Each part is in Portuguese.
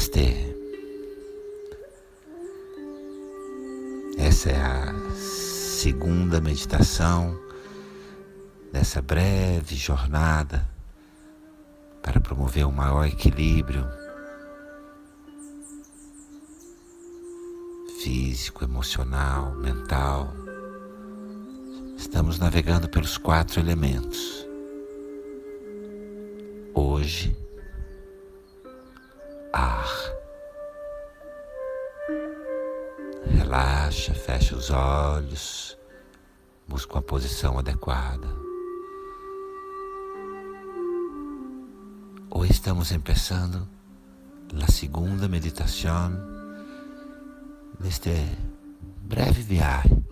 Namastê. Essa é a segunda meditação dessa breve jornada para promover um maior equilíbrio físico, emocional, mental. Estamos navegando pelos quatro elementos. Hoje, Relaxa, fecha os olhos, busca uma posição adequada. Hoje estamos começando a segunda meditação neste breve viagem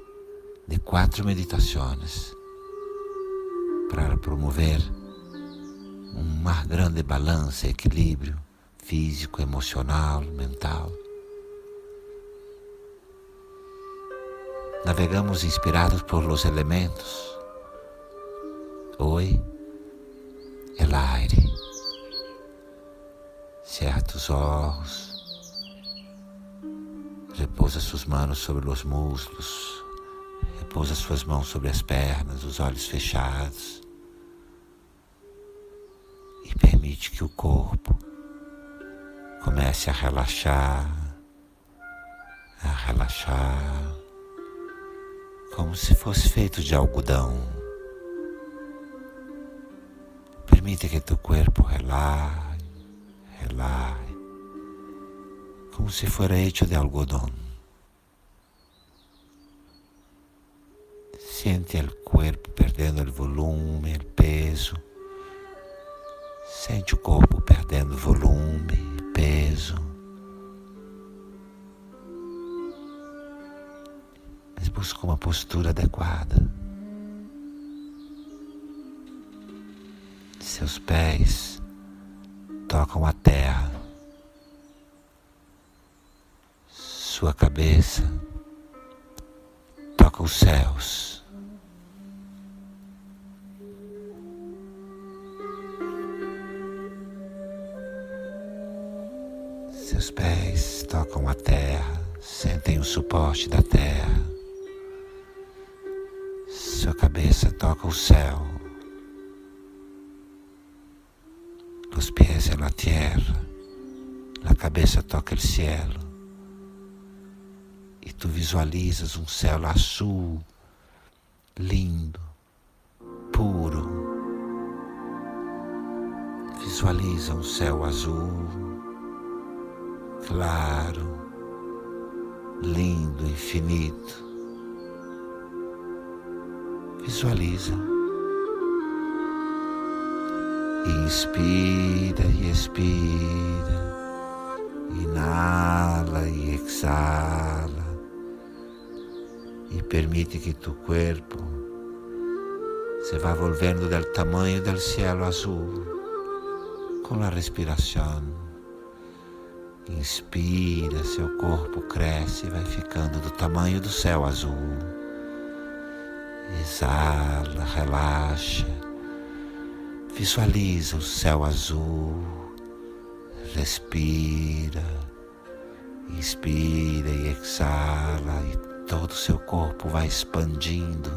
de quatro meditações para promover um mais grande balanço equilíbrio físico, emocional, mental. Navegamos inspirados por los elementos. Hoy, el aire. Cerra os olhos. Repousa suas mãos sobre os muslos. Repousa suas mãos sobre as pernas, os olhos fechados. E permite que o corpo comece a relaxar, a relaxar, como se fosse feito de algodão. Permite que tu corpo relaxe, relaxe, como se fuera hecho de algodão. Siente o corpo perdendo o volume, o peso. Sente o corpo perdendo volume, peso. Mas busca uma postura adequada. Seus pés tocam a terra. Sua cabeça toca os céus. Seus pés tocam a terra, sentem o suporte da terra. Sua cabeça toca o céu. Os pés en la tierra, a cabeça toca o cielo. E tu visualizas um céu azul, lindo, puro. Visualiza um céu azul claro, lindo, infinito. Visualiza. Inspira e expira. Inala e exala. E permite que tu corpo se vá volvendo del tamanho del cielo azul com a respiração. Inspira, seu corpo cresce e vai ficando do tamanho do céu azul. Exala, relaxa. Visualiza o céu azul. Respira. Inspira e exala e todo o seu corpo vai expandindo.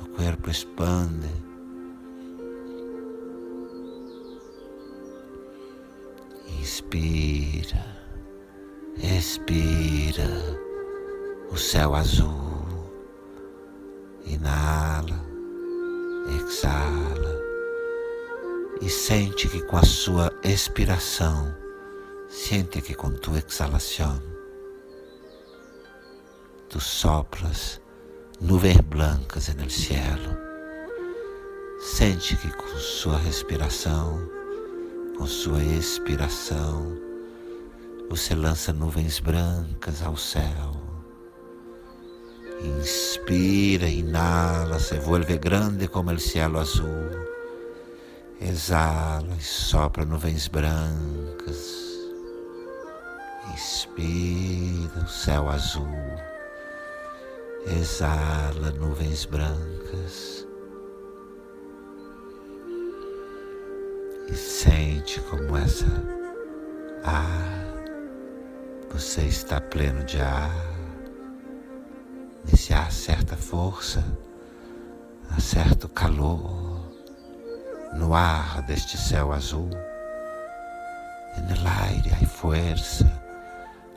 O corpo expande Inspira, expira o céu azul. Inala, exala e sente que com a sua expiração, sente que com tua exalação, tu sopras nuvens blancas no cielo. Sente que com sua respiração, com sua expiração, você lança nuvens brancas ao céu. Inspira, inala, se vuelve grande como o cielo azul. Exala e sopra nuvens brancas. Inspira o céu azul. Exala nuvens brancas. e sente como essa ar Você está pleno de ar. Nesse ar certa força, há certo calor no ar deste céu azul. En el aire hay fuerza,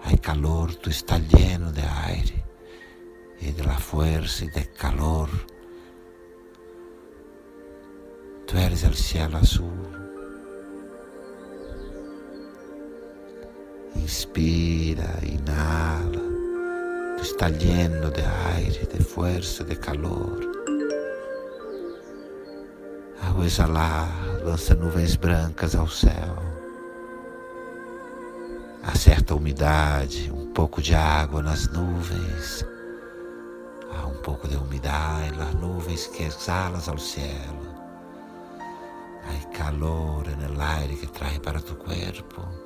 hay calor, tú estás lleno de aire y de la fuerza y del calor. Tú eres el cielo azul. Inspira, inhala. Está lleno de aire, de fuerza, de calor. Ao exalar, lança nuvens brancas ao céu. Há certa umidade, um pouco de água nas nuvens. Há um pouco de umidade nas nuvens que exalas ao céu. Há calor no aire que traz para tu corpo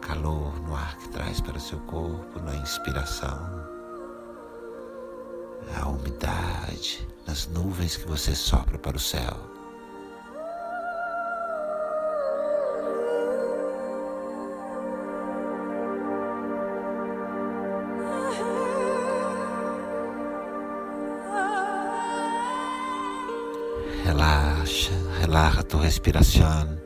calor no ar que traz para seu corpo na inspiração, a umidade nas nuvens que você sopra para o céu. Relaxa, relaxa tua respiração.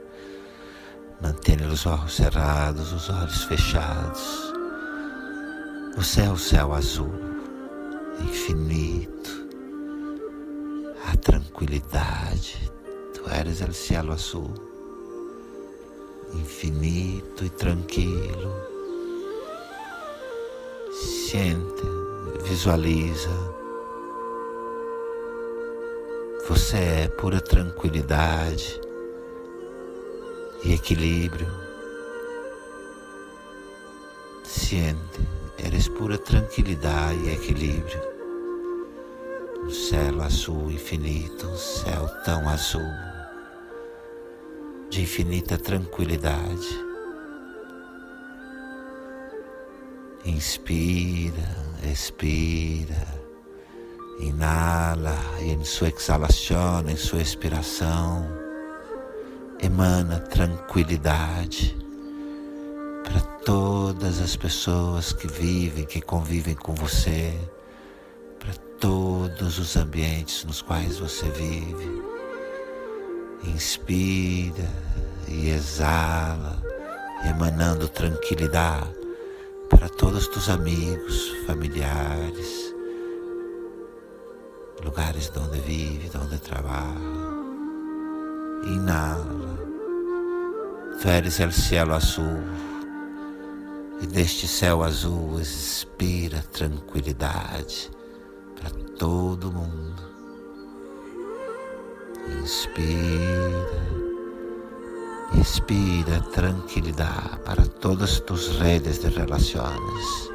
Mantenha os olhos cerrados, os olhos fechados. O céu, céu azul, infinito. A tranquilidade. Tu eres o céu azul, infinito e tranquilo. Sente, visualiza. Você é pura tranquilidade e equilíbrio. Siente, eres pura tranquilidade e equilíbrio. Um céu azul infinito, um céu tão azul, de infinita tranquilidade. Inspira, expira, inala e em sua exalação, em sua expiração, emana tranquilidade para todas as pessoas que vivem, que convivem com você, para todos os ambientes nos quais você vive. Inspira e exala, emanando tranquilidade para todos os amigos, familiares, lugares onde vive, onde trabalha. Inala Tu eres o cielo azul e deste céu azul expira tranquilidade para todo mundo. Inspira, expira tranquilidade para todas tus redes de relações.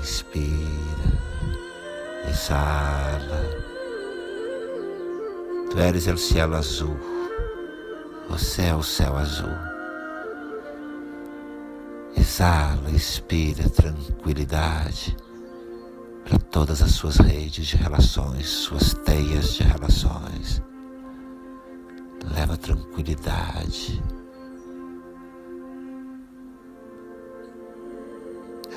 Inspira, exala. Tu eres o cielo azul você é o céu azul. Exala, expira tranquilidade para todas as suas redes de relações, suas teias de relações. Leva tranquilidade.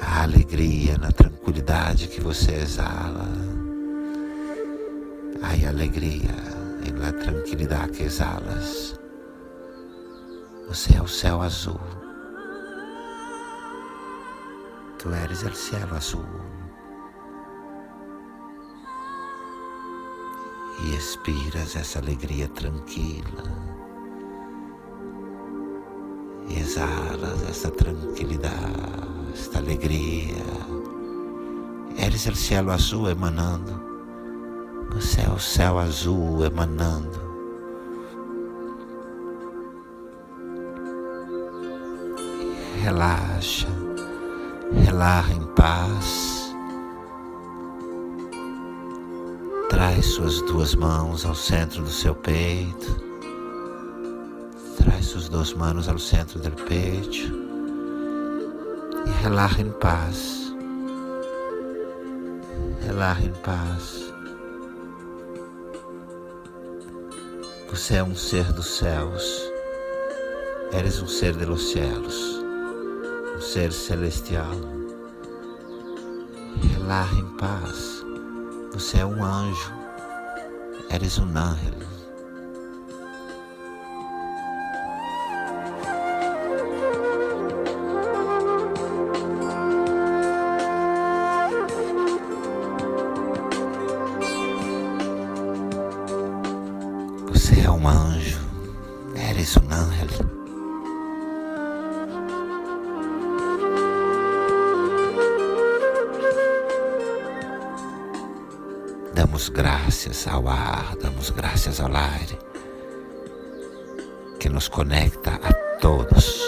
A alegria na tranquilidade que você exala. Ai, alegria na tranquilidade que exalas. Você é o céu azul. Tu eres o céu azul. E expiras essa alegria tranquila. Exalas essa tranquilidade, esta alegria. Eres o céu azul emanando. O céu azul emanando. relaxa, relaxa em paz. Traz suas duas mãos ao centro do seu peito. Traz suas duas mãos ao centro do peito. E relaxa em paz. Relaxa em paz. Você é um ser dos céus Eres um ser de los cielos, um ser celestial. Relaxa em paz. Você é um anjo. Eres um ángel. Damos graças ao ar, damos graças ao aire, que nos conecta a todos.